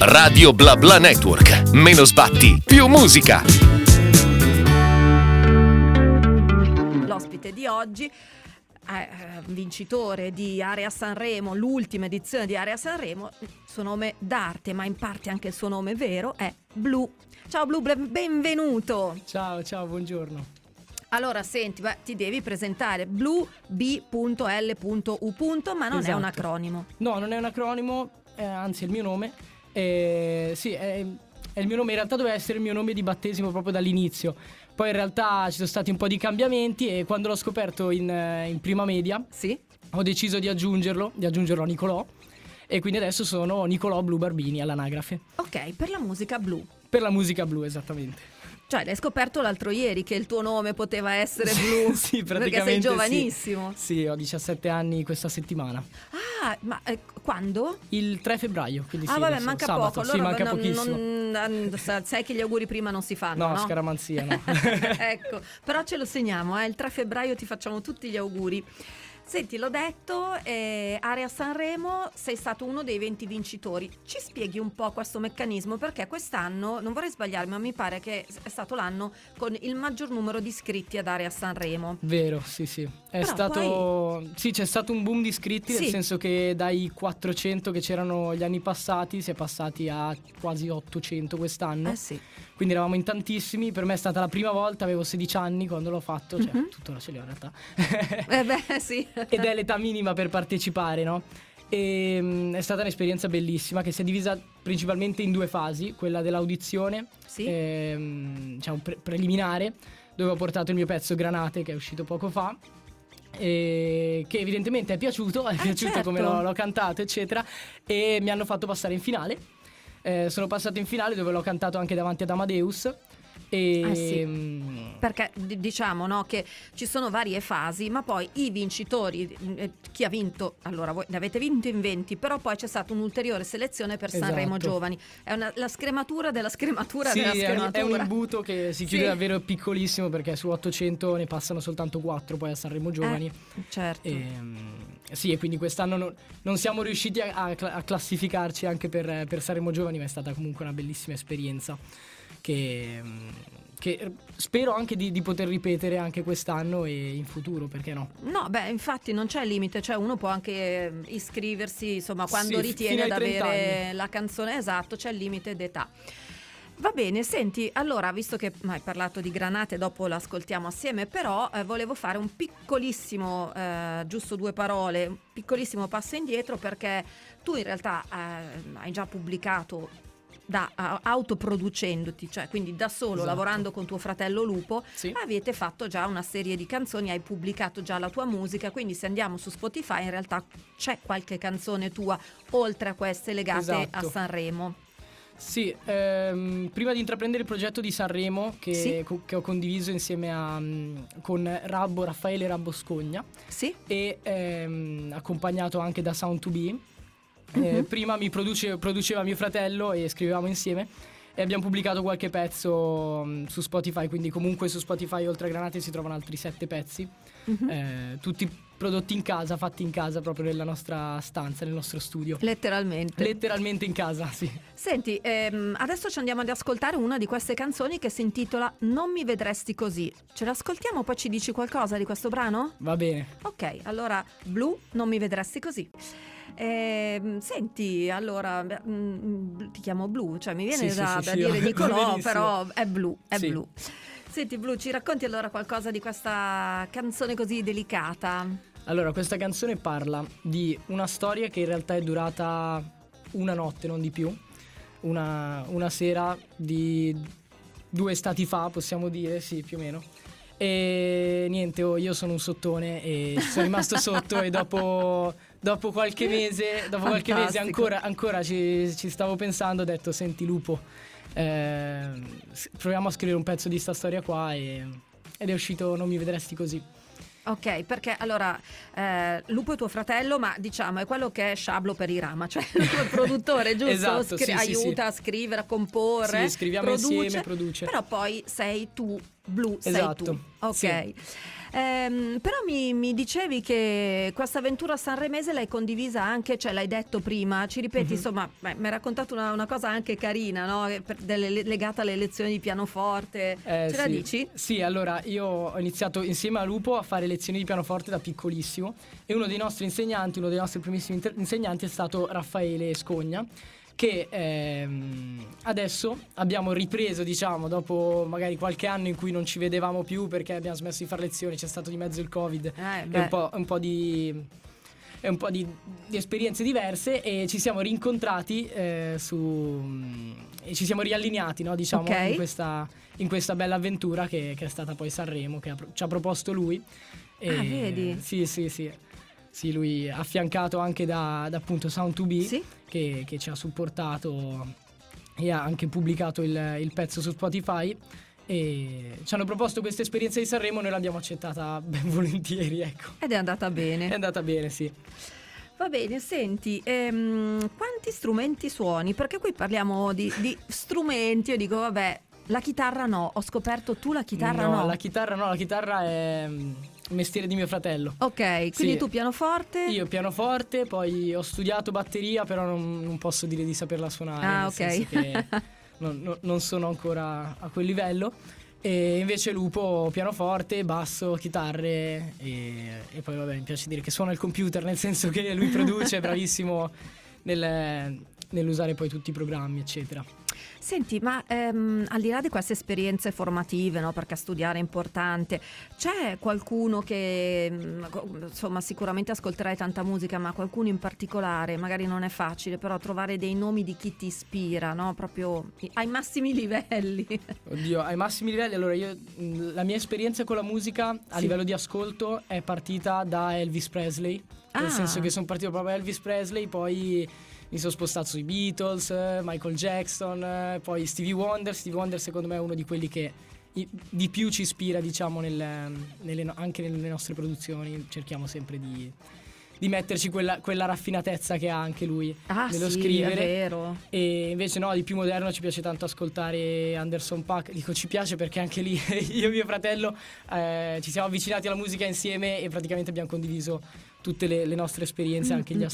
Radio Bla Bla Network. Meno sbatti, più musica. L'ospite di oggi eh, vincitore di Area Sanremo, l'ultima edizione di Area Sanremo, suo nome d'arte, ma in parte anche il suo nome vero, è Blu. Ciao Blu, benvenuto. Ciao, ciao, buongiorno. Allora, senti, beh, ti devi presentare blu b.l.u. ma non esatto. è un acronimo. No, non è un acronimo, eh, anzi è il mio nome. Eh, sì, è, è il mio nome, in realtà doveva essere il mio nome di battesimo proprio dall'inizio. Poi in realtà ci sono stati un po' di cambiamenti e quando l'ho scoperto in, in prima media sì? ho deciso di aggiungerlo, di aggiungerlo a Nicolò e quindi adesso sono Nicolò Blu Barbini all'anagrafe. Ok, per la musica blu. Per la musica blu, esattamente. Cioè, l'hai scoperto l'altro ieri che il tuo nome poteva essere blu. sì, praticamente. Perché sei giovanissimo. Sì. sì, ho 17 anni questa settimana. Ah, ma eh, quando? Il 3 febbraio. Quindi ah, sì, vabbè, manca sabato. poco. Allora, sì, manca non, pochissimo. Non, sai che gli auguri prima non si fanno. No, no? scaramanzia, no. ecco, però ce lo segniamo, eh? il 3 febbraio ti facciamo tutti gli auguri. Senti, l'ho detto, eh, Area Sanremo, sei stato uno dei 20 vincitori. Ci spieghi un po' questo meccanismo? Perché quest'anno, non vorrei sbagliarmi, ma mi pare che è stato l'anno con il maggior numero di iscritti ad Area Sanremo. Vero, sì, sì. È Però stato. poi- Sì, c'è stato un boom di iscritti, Sì. nel senso che dai 400 che c'erano gli anni passati si è passati a quasi 800 quest'anno. Eh sì. Quindi eravamo in tantissimi. Per me è stata la prima volta, avevo 16 anni quando l'ho fatto, cioè Mhm. tuttora ce li ho in realtà. Eh beh, sì. Ed è l'età minima per partecipare, no? E, mm, è stata un'esperienza bellissima che si è divisa principalmente in due fasi, quella dell'audizione, Sì. ehm, cioè un pre- preliminare, dove ho portato il mio pezzo Granate che è uscito poco fa. e che evidentemente è piaciuto, è Ah, piaciuto certo. come l'ho, l'ho cantato, eccetera, e mi hanno fatto passare in finale. Eh, sono passato in finale dove l'ho cantato anche davanti ad Amadeus. E Ah, sì. mm, Perché d- diciamo no, che ci sono varie fasi, ma poi i vincitori, eh, chi ha vinto, allora voi ne avete vinto in 20, però poi c'è stata un'ulteriore selezione per Sanremo Esatto. Giovani. È una- la scrematura della scrematura Sì, della è un, scrematura. è un imbuto che si chiude Sì. davvero piccolissimo perché su 800 ne passano soltanto 4 poi a Sanremo Giovani. Eh, certo. Ehm, sì, e quindi quest'anno non, non siamo riusciti a, a classificarci anche per, per Sanremo Giovani, ma è stata comunque una bellissima esperienza che, mm, che spero anche di, di poter ripetere anche quest'anno e in futuro, perché no? No, beh, infatti non c'è limite, cioè uno può anche eh, iscriversi, insomma, quando Sì, ritiene 30 avere la canzone esatto, c'è il limite d'età. Va bene, senti, allora, visto che hai parlato di granate, dopo l'ascoltiamo assieme, però eh, volevo fare un piccolissimo, eh, giusto due parole, un piccolissimo passo indietro perché tu in realtà eh, hai già pubblicato da, a, autoproducendoti, cioè quindi da solo, esatto. lavorando con tuo fratello Lupo, sì. avete fatto già una serie di canzoni, hai pubblicato già la tua musica, quindi se andiamo su Spotify in realtà c'è qualche canzone tua oltre a queste legate esatto. a Sanremo. Sì, ehm, prima di intraprendere il progetto di Sanremo che, sì. co- che ho condiviso insieme a, mm, con Rabbo, Raffaele Rabbo Scogna sì. e ehm, accompagnato anche da Sound2B, eh, mhm. prima mi produce, produceva mio fratello e scrivevamo insieme e abbiamo pubblicato qualche pezzo mh, su Spotify, quindi comunque su Spotify oltre a Granate si trovano altri sette pezzi, mm-hmm. eh, tutti prodotti in casa, fatti in casa proprio nella nostra stanza, nel nostro studio. Letteralmente. Letteralmente in casa, sì. Senti, ehm, adesso ci andiamo ad ascoltare una di queste canzoni che si intitola Non mi vedresti così. Ce l'ascoltiamo, poi ci dici qualcosa di questo brano? Va bene. Ok, allora, blu, non mi vedresti così. Ehm, senti, allora beh, mm, ti chiamo Blu, cioè mi viene Sì, da, sì, da sì, dire Nicolò, però è Blu, è. Blu. Senti Blu, ci racconti allora qualcosa di questa canzone così delicata? Allora, questa canzone parla di una storia che in realtà è durata una notte, non di più. Una, una sera di due estati fa, possiamo dire, sì, più o meno. E niente, oh, io sono un sottone e sono rimasto sotto e dopo, dopo qualche mese, dopo qualche mese ancora, ancora ci, ci stavo pensando, ho detto, senti Lupo, eh, proviamo a scrivere un pezzo di sta storia qua e- ed è uscito Non mi vedresti così. Ok, perché allora eh, Lupo è tuo fratello, ma diciamo è quello che è Sciablo per i Rama, cioè il tuo produttore, giusto? Esatto, sì, sì, aiuta sì. a scrivere, a comporre. Sì, scriviamo produce, insieme, produce. Però poi sei tu, Blu, sei Esatto, tu. Ok. sì. Ehm, però mi, mi dicevi che questa avventura sanremese l'hai condivisa anche, cioè l'hai detto prima, ci ripeti, Mhm. insomma, beh, mi hai raccontato una, una cosa anche carina, no? Per- delle- legata alle lezioni di pianoforte. Eh, Ce la sì. dici? Sì, allora io ho iniziato insieme a Lupo a fare lezioni di pianoforte da piccolissimo e uno dei nostri insegnanti, uno dei nostri primissimi inter- insegnanti è stato Raffaele Scogna che ehm, adesso abbiamo ripreso, diciamo, dopo magari qualche anno in cui non ci vedevamo più perché abbiamo smesso di fare lezioni, c'è stato di mezzo il Covid Eh, e un po', un po' di un po' di, di esperienze diverse e ci siamo rincontrati eh, su e ci siamo riallineati no, diciamo Ok. in, questa, in questa bella avventura che, che è stata poi Sanremo che ha ci ha proposto lui E- Ah, vedi? sì sì sì sì lui affiancato anche da, da appunto Sound2B Sì? che, che ci ha supportato e ha anche pubblicato il, il pezzo su Spotify e ci hanno proposto questa esperienza di Sanremo noi l'abbiamo accettata ben volentieri ecco Ed è andata bene. è andata bene sì Va bene, senti, ehm, quanti strumenti suoni? Perché qui parliamo di, di strumenti, io dico, vabbè, la chitarra no, ho scoperto tu la chitarra no. la chitarra no, la chitarra è mestiere di mio fratello. ok, quindi Sì. tu pianoforte? Io pianoforte, poi ho studiato batteria, però non, non posso dire di saperla suonare. Ah, nel ok. senso che non, non- non sono ancora a quel livello. E invece Lupo pianoforte, basso, chitarre e, e poi vabbè mi piace dire che suona il computer, nel senso che lui produce, è bravissimo nel- nell'usare poi tutti i programmi, eccetera. Senti, ma ehm, al di là di queste esperienze formative, no, perché studiare è importante, c'è qualcuno che, mm, insomma, sicuramente ascolterai tanta musica, ma qualcuno in particolare, magari non è facile, però trovare dei nomi di chi ti ispira, no, proprio ai massimi livelli. Oddio, ai massimi livelli, allora io mh, la mia esperienza con la musica a Sì. livello di ascolto è partita da Elvis Presley, nel Ah. senso che sono partito proprio da Elvis Presley, poi mi sono spostato sui Beatles, eh, Michael Jackson, eh, poi Stevie Wonder. Stevie Wonder secondo me è uno di quelli che di più ci ispira, diciamo, nel- nelle anche nelle nostre produzioni. Cerchiamo sempre di, di metterci quella, quella raffinatezza che ha anche lui Ah, nello sì, scrivere. è vero. E invece no, di più moderno ci piace tanto ascoltare Anderson Paak. Dico ci piace perché anche lì io e mio fratello eh, ci siamo avvicinati alla musica insieme e praticamente abbiamo condiviso tutte le, le nostre esperienze, Mm, anche gli mm, mm.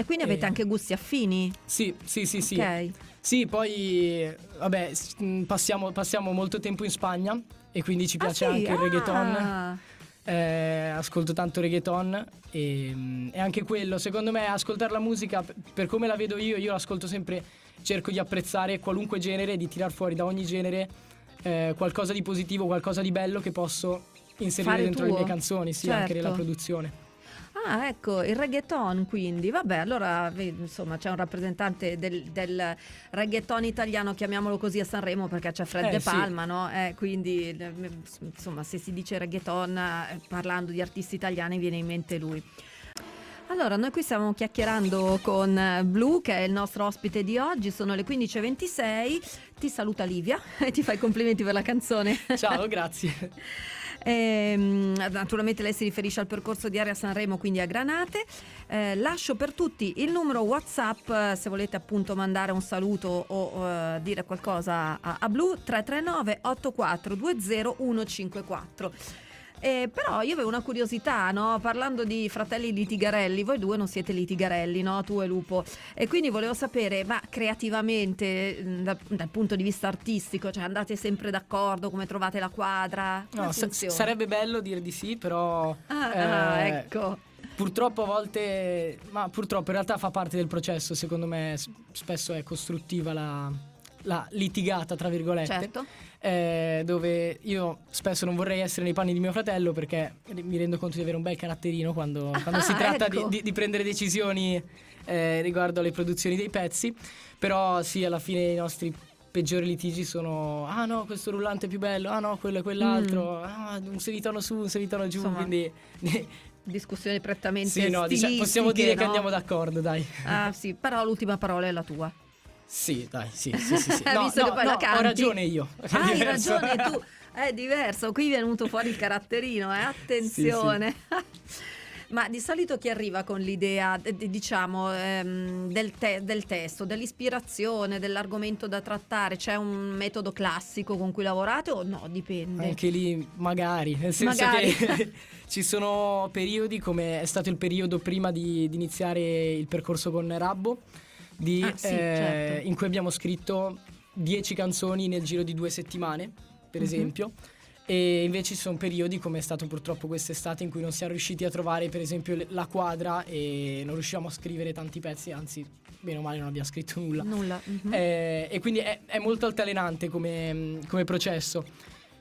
E quindi avete Eh, anche gusti affini? Sì, sì, sì, sì. Ok. Sì, poi vabbè, mh, passiamo, passiamo molto tempo in Spagna e quindi ci piace Ah, sì? anche il reggaeton. Ah. Eh, ascolto tanto reggaeton e, mm, e anche quello, secondo me, ascoltare la musica p- per come la vedo io, io l'ascolto sempre, cerco di apprezzare qualunque genere, di tirar fuori da ogni genere eh, qualcosa di positivo, qualcosa di bello che posso inserire Fare dentro le tuo. mie canzoni, sì, anche Certo. nella produzione. Ah, ecco, il reggaeton quindi. Vabbè, allora insomma c'è un rappresentante del, del reggaeton italiano, chiamiamolo così a Sanremo perché c'è Fred Eh, De sì. Palma, no? Eh, quindi insomma se si dice reggaeton eh, parlando di artisti italiani viene in mente lui. Allora, noi qui stiamo chiacchierando con eh, Blu, che è il nostro ospite di oggi, sono le 15.26, ti saluta Livia e ti fa i complimenti per la canzone. Ciao, grazie. Ehm, naturalmente lei si riferisce al percorso di Area Sanremo, quindi a Granate. Eh, lascio per tutti il numero WhatsApp eh, se volete appunto mandare un saluto o eh, dire qualcosa a, a Blu 339 8420 154. Eh, però io avevo una curiosità, no? parlando di fratelli litigarelli, voi due non siete litigarelli, no? tu e Lupo, e quindi volevo sapere, ma creativamente, mh, dal, dal punto di vista artistico, cioè andate sempre d'accordo, come trovate la quadra? Come No, funziona? sarebbe bello dire di sì, però Ah, eh, ah, ecco. Purtroppo a volte, ma purtroppo in realtà fa parte del processo, secondo me s- spesso è costruttiva la, la litigata, tra virgolette, Certo. Eh, dove io spesso non vorrei essere nei panni di mio fratello perché mi rendo conto di avere un bel caratterino quando, quando si Ah, tratta ecco. di, di- di prendere decisioni eh, riguardo alle produzioni dei pezzi, però sì, alla fine i nostri peggiori litigi sono ah no questo rullante è più bello ah no quello e quell'altro ah un semitono su un semitono giù Mm. Insomma, quindi Discussioni prettamente sì, no, diciamo- possiamo dire che no? andiamo d'accordo, dai. Ah sì, però l'ultima parola è la tua. Sì, dai, sì, sì, sì. sì. No, Visto no, che poi no, la canti. ho ragione io. Ah, hai ragione tu. È diverso, qui è venuto fuori il caratterino, eh? attenzione. Ma di solito chi arriva con l'idea, diciamo, ehm, del, te- del testo, dell'ispirazione, dell'argomento da trattare? C'è un metodo classico con cui lavorate o no? Dipende. Anche lì magari, nel senso Magari. che ci sono periodi come è stato il periodo prima di, di iniziare il percorso con Rabbo, di, Ah, sì, eh, certo. in cui abbiamo scritto 10 canzoni nel giro di due settimane, per Mhm. esempio. E invece ci sono periodi, come è stato purtroppo quest'estate, in cui non siamo riusciti a trovare, per esempio, la quadra e non riusciamo a scrivere tanti pezzi, anzi, bene o male non abbiamo scritto nulla. Nulla. mhm. Eh, e quindi è, è molto altalenante come, come processo.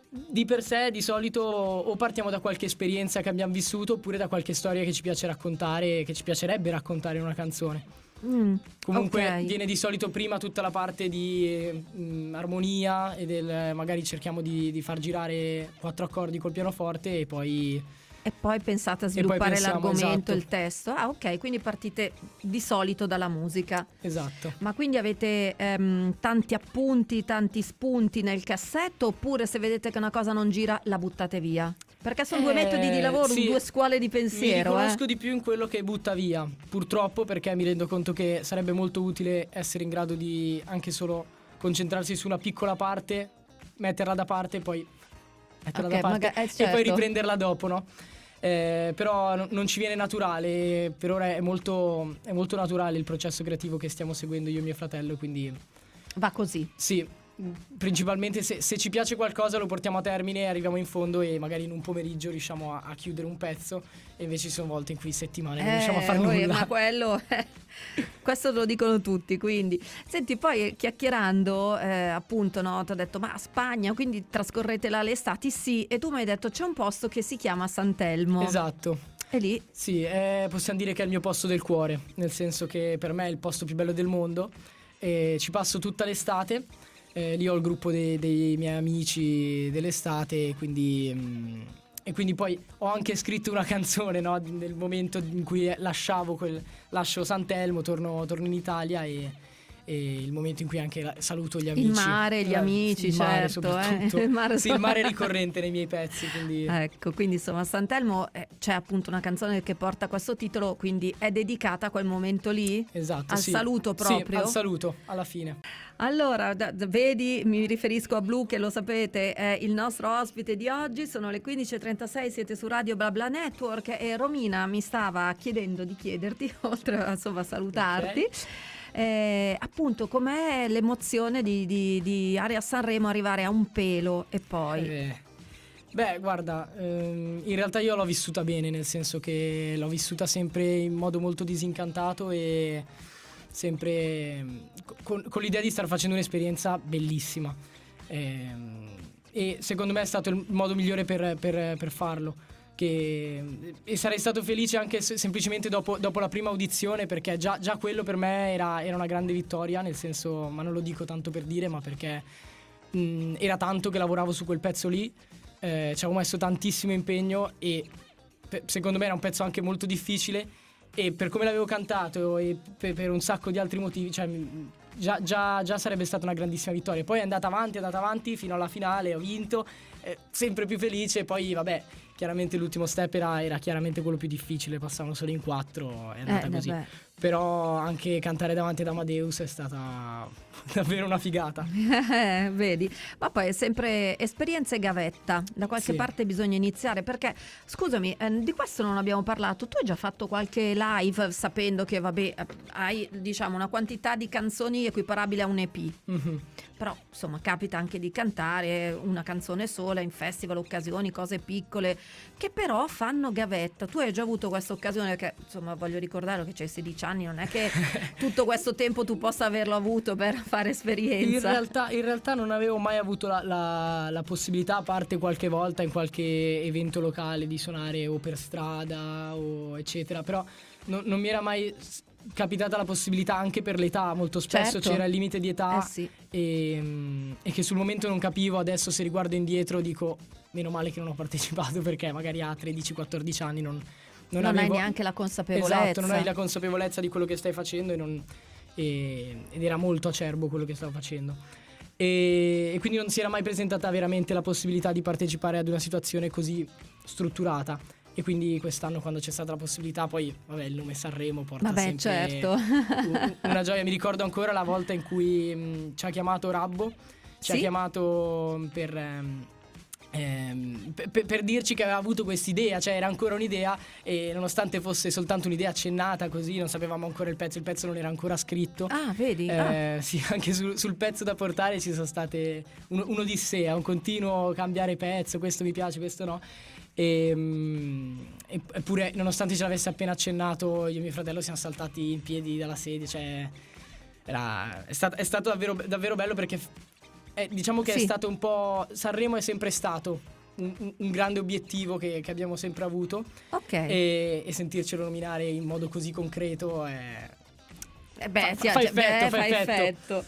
Di per sé, di solito, o partiamo da qualche esperienza che abbiamo vissuto, oppure da qualche storia che ci piace raccontare, che ci piacerebbe raccontare in una canzone. Mm, Comunque ok. viene di solito prima tutta la parte di mh, armonia e del magari cerchiamo di, di far girare quattro accordi col pianoforte e poi E poi pensate a sviluppare pensiamo, l'argomento, esatto. il testo. Ah, ok, quindi partite di solito dalla musica. esatto. Ma quindi avete ehm, tanti appunti, tanti spunti nel cassetto oppure se vedete che una cosa non gira la buttate via? Perché sono due Eh, metodi di lavoro, sì. due scuole di Mi pensiero. riconosco eh. di più in quello che butta via, purtroppo perché mi rendo conto che sarebbe molto utile essere in grado di anche solo concentrarsi su una piccola parte, metterla da parte e poi metterla Ok, da parte maga- eh, e poi certo. riprenderla dopo, no? Eh, però no- non ci viene naturale, per ora è molto, è molto naturale il processo creativo che stiamo seguendo io e mio fratello, quindi Va così. sì, principalmente se, se ci piace qualcosa lo portiamo a termine, arriviamo in fondo e magari in un pomeriggio riusciamo a, a chiudere un pezzo e invece ci sono volte in cui settimane non riusciamo a fare Eh, nulla. Ma quello, questo lo dicono tutti. Quindi, senti, poi eh, chiacchierando, eh, appunto, no, ti ho detto, ma Spagna, quindi trascorrete là le estati? Sì, e tu mi hai detto c'è un posto che si chiama Sant'Elmo. Esatto. E lì, Sì, eh, possiamo dire che è il mio posto del cuore, nel senso che per me è il posto più bello del mondo e ci passo tutta l'estate. Eh, lì ho il gruppo dei, dei miei amici dell'estate quindi, mm, e quindi poi ho anche scritto una canzone no, nel momento in cui lasciavo quel, lascio Sant'Elmo, torno, torno in Italia e, e il momento in cui anche la- saluto gli amici. il mare, gli Eh, amici, il mare certo. eh. soprattutto. Il mare, Sì, il mare è ricorrente nei miei pezzi, quindi... Ecco, quindi insomma, a Sant'Elmo eh, c'è appunto una canzone che porta questo titolo, quindi è dedicata a quel momento lì? Esatto, Al sì. saluto Sì, proprio? al saluto, alla fine. Allora, da- da- vedi, mi riferisco a Blu che lo sapete, è il nostro ospite di oggi, sono le 15.36, siete su Radio BlaBla Network e Romina mi stava chiedendo di chiederti, oltre a insomma, salutarti, eh, appunto com'è l'emozione di, di, di Area Sanremo arrivare a un pelo e poi... Eh, Beh, guarda, ehm, in realtà io l'ho vissuta bene, nel senso che l'ho vissuta sempre in modo molto disincantato e sempre con, con l'idea di star facendo un'esperienza bellissima. Ehm, e secondo me è stato il modo migliore per, per- per farlo. Che, e sarei stato felice anche se- semplicemente dopo, dopo la prima audizione perché già, già quello per me era, era una grande vittoria, nel senso, ma non lo dico tanto per dire, ma perché mh, era tanto che lavoravo su quel pezzo lì, eh, ci avevo messo tantissimo impegno e pe- secondo me era un pezzo anche molto difficile e per come l'avevo cantato e per, per un sacco di altri motivi, cioè, già, già- già sarebbe stata una grandissima vittoria. Poi è andata avanti, è andata avanti fino alla finale, ho vinto, eh, sempre più felice, poi vabbè, chiaramente l'ultimo step era, era chiaramente quello più difficile, passavano solo in quattro, è andata Eh, così. vabbè. Però anche cantare davanti ad Amadeus è stata davvero una figata. Eh, Vedi, ma poi è sempre esperienza e gavetta, da qualche Sì. parte bisogna iniziare perché, scusami, eh, di questo non abbiamo parlato, tu hai già fatto qualche live sapendo che vabbè, eh, hai diciamo una quantità di canzoni equiparabile a un EP, Mhm. Però insomma capita anche di cantare una canzone sola in festival, occasioni, cose piccole che però fanno gavetta, tu hai già avuto questa occasione perché insomma voglio ricordare che c'hai 16 anni, non è che tutto questo tempo tu possa averlo avuto per fare In esperienza. realtà, in realtà non avevo mai avuto la, la- la possibilità, a parte qualche volta in qualche evento locale, di suonare o per strada o eccetera, però non, non mi era mai capitata la possibilità anche per l'età, molto spesso Certo. c'era il limite di età Eh sì. e, mm, e che sul momento non capivo, adesso se riguardo indietro dico meno male che non ho partecipato perché magari a 13-14 anni non, non, non, avevo... hai neanche la consapevolezza. Esatto, non hai la consapevolezza di quello che stai facendo e non- e- ed era molto acerbo quello che stavo facendo. E, e quindi non si era mai presentata veramente la possibilità di partecipare ad una situazione così strutturata. E quindi quest'anno quando c'è stata la possibilità, poi vabbè il nome Sanremo porta Vabbè, sempre certo. una gioia. Mi ricordo ancora la volta in cui mh, ci ha chiamato Rabbo, ci ha Sì? chiamato per... ehm, ehm, per, per- dirci che aveva avuto quest'idea, cioè era ancora un'idea e nonostante fosse soltanto un'idea accennata così, non sapevamo ancora il pezzo, il pezzo non era ancora scritto. Ah, vedi? Ah. Eh, sì, anche sul, sul pezzo da portare ci sono state un- un'odissea, un continuo cambiare pezzo, questo mi piace, questo no. E, mm, e- eppure, nonostante ce l'avesse appena accennato, io e mio fratello siamo saltati in piedi dalla sedia. Cioè, era- è, stato, è stato davvero, davvero bello perché f- eh, diciamo che Sì. è stato un po'. Sanremo è sempre stato un, un- grande obiettivo che, che abbiamo sempre avuto. ok. E, e sentircelo nominare in modo così concreto è. Eh beh, fa- sì, fa cioè, effetto, beh, fa effetto.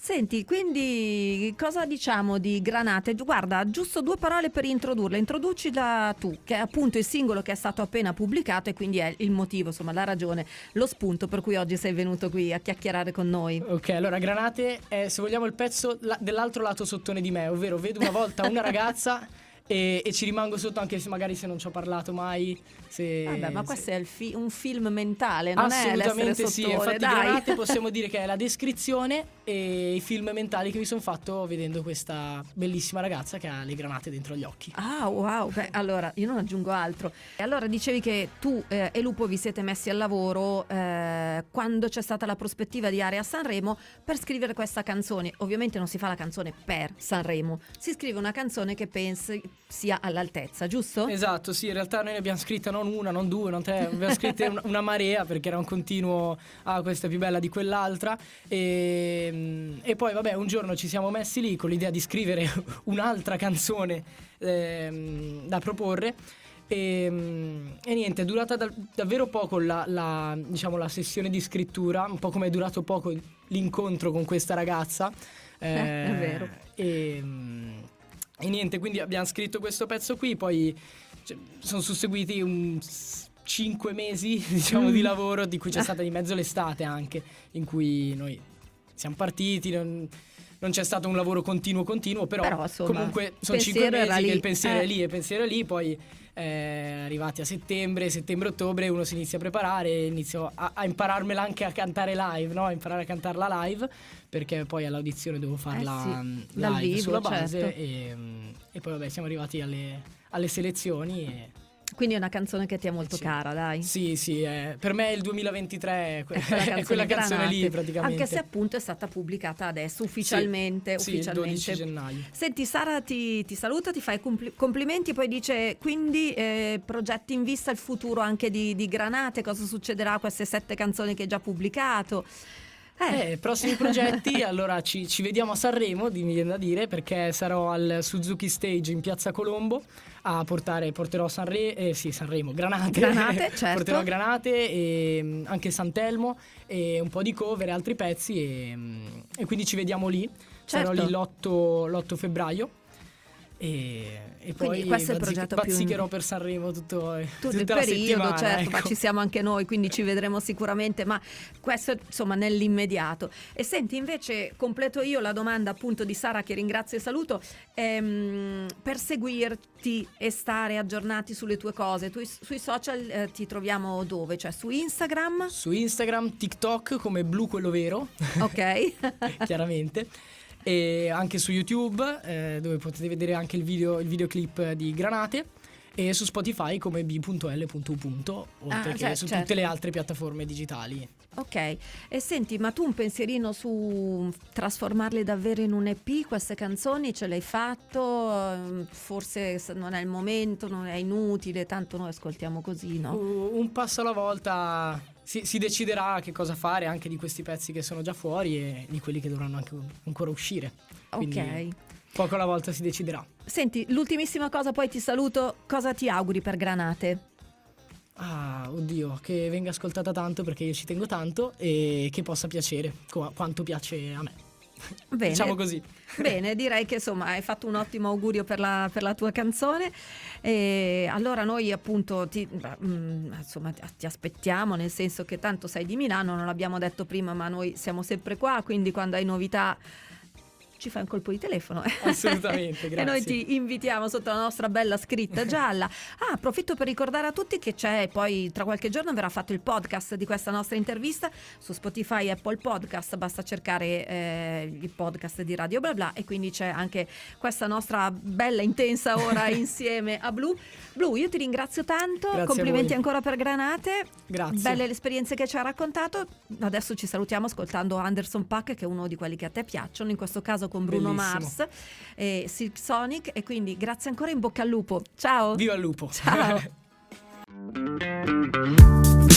Senti, quindi cosa diciamo di Granate? Guarda, giusto due parole per introdurla. Introducila tu, che è appunto il singolo che è stato appena pubblicato e quindi è il motivo, insomma, la ragione, lo spunto per cui oggi sei venuto qui a chiacchierare con noi. Ok, allora Granate è, se vogliamo, il pezzo la- dell'altro lato sottone di me, ovvero vedo una volta una ragazza e, e ci rimango sotto anche se magari se non ci ho parlato mai. Se, Vabbè, ma se- questo è il fi- un film mentale, non è l'essere sì, infatti dai. Granate possiamo dire che è la descrizione e i film mentali che mi sono fatto vedendo questa bellissima ragazza che ha le granate dentro gli occhi. Ah, wow, beh, allora io non aggiungo altro. E allora dicevi che tu eh, e Lupo vi siete messi al lavoro eh, quando c'è stata la prospettiva di Area Sanremo per scrivere questa canzone. Ovviamente non si fa la canzone per Sanremo, si scrive una canzone che pensi sia all'altezza, giusto? Esatto, sì, in realtà noi ne abbiamo scritta non una, non due, non tre, abbiamo scritte una, una marea perché era un continuo, ah questa è più bella di quell'altra e, e poi vabbè un giorno ci siamo messi lì con l'idea di scrivere un'altra canzone ehm, da proporre e, e niente, è durata da- davvero poco la, la, diciamo, la sessione di scrittura, un po' come è durato poco l'incontro con questa ragazza. Eh, è vero. E, e niente, quindi abbiamo scritto questo pezzo qui, poi cioè, sono susseguiti un s- cinque mesi diciamo Mm. di lavoro di cui c'è stata di mezzo l'estate anche in cui noi siamo partiti non, non c'è stato un lavoro continuo continuo però, Però, insomma, comunque sono cinque mesi che il pensiero Eh. è lì e il pensiero è lì poi eh, arrivati a settembre settembre-ottobre uno si inizia a preparare inizio a, a impararmela anche a cantare live no? a imparare a cantarla live perché poi all'audizione devo farla sì, mm, live vivo, sulla base certo. e, mm, e poi vabbè siamo arrivati alle, alle selezioni e Quindi è una canzone che ti è molto Sì. cara, dai. sì, sì, eh, per me il 2023 è, que- È quella canzone, è quella canzone lì praticamente. Anche se appunto è stata pubblicata adesso ufficialmente. Sì, il ufficialmente. 12 gennaio. Senti, Sara ti, ti saluta, ti fa i compli- complimenti, poi dice: Quindi eh, progetti in vista il futuro anche di, di Granate, cosa succederà a queste sette canzoni che hai già pubblicato? Eh, Eh, prossimi progetti, allora ci, ci vediamo a Sanremo, di- mi viene da dire, perché sarò al Suzuki Stage in Piazza Colombo a portare, porterò Sanre- eh, sì, Sanremo, Granate, Granate, certo. porterò Granate e mm, anche Santelmo e un po' di cover e altri pezzi e, mm, e quindi ci vediamo lì, sarò Certo. lì l'8, l'8 febbraio. E, e Quindi poi questo è il progetto più- bazzicherò per Sanremo tutto, tutto tutta il periodo, certo, ma ecco. ci siamo anche noi, quindi ci vedremo sicuramente, ma questo insomma nell'immediato. E senti, invece completo io la domanda appunto di Sara che ringrazio e saluto, ehm, per seguirti e stare aggiornati sulle tue cose, tu, sui social eh, ti troviamo dove? Cioè su Instagram? Su Instagram, TikTok come Blu quello vero, Ok? chiaramente. E anche su YouTube, eh, dove potete vedere anche il, video, il videoclip di Granate. E su Spotify come b.l.u. oltre Ah, che cioè, su certo. tutte le altre piattaforme digitali. Ok, e senti, ma tu un pensierino su trasformarle davvero in un EP, queste canzoni, ce l'hai fatto? Ehm, Forse se non è il momento, non è inutile, tanto noi ascoltiamo così, no? Un passo alla volta si, si deciderà che cosa fare anche di questi pezzi che sono già fuori e di quelli che dovranno anche ancora uscire. Quindi Ok. Poco alla volta si deciderà. Senti, l'ultimissima cosa, poi ti saluto. Cosa ti auguri per Granate? Ah, oddio, che venga ascoltata tanto perché io ci tengo tanto e che possa piacere quanto piace a me. Bene. Diciamo così. Bene, direi che insomma hai fatto un ottimo augurio per la, per la tua canzone. E allora noi appunto ti, mm, insomma, ti- ti aspettiamo, nel senso che tanto sei di Milano, non l'abbiamo detto prima, ma noi siamo sempre qua, quindi quando hai novità ci fai un colpo di telefono. Assolutamente, e noi grazie. ti invitiamo sotto la nostra bella scritta gialla. Ah, approfitto per ricordare a tutti che c'è poi tra qualche giorno verrà fatto il podcast di questa nostra intervista su Spotify e Apple Podcast, basta cercare eh, il podcast di Radio Bla Bla e quindi c'è anche questa nostra bella intensa ora insieme a Blu. Blu, io ti ringrazio tanto, Grazie complimenti ancora per Granate. Grazie. Belle le esperienze che ci ha raccontato. Adesso ci salutiamo ascoltando Anderson Pack, che è uno di quelli che a te piacciono, in questo caso con Bruno Bellissimo. Mars e Silk Sonic. E quindi grazie ancora, in bocca al lupo. Ciao. Viva il lupo. Ciao.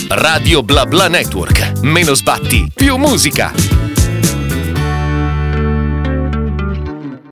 Radio Bla Bla Network. Meno sbatti, più musica.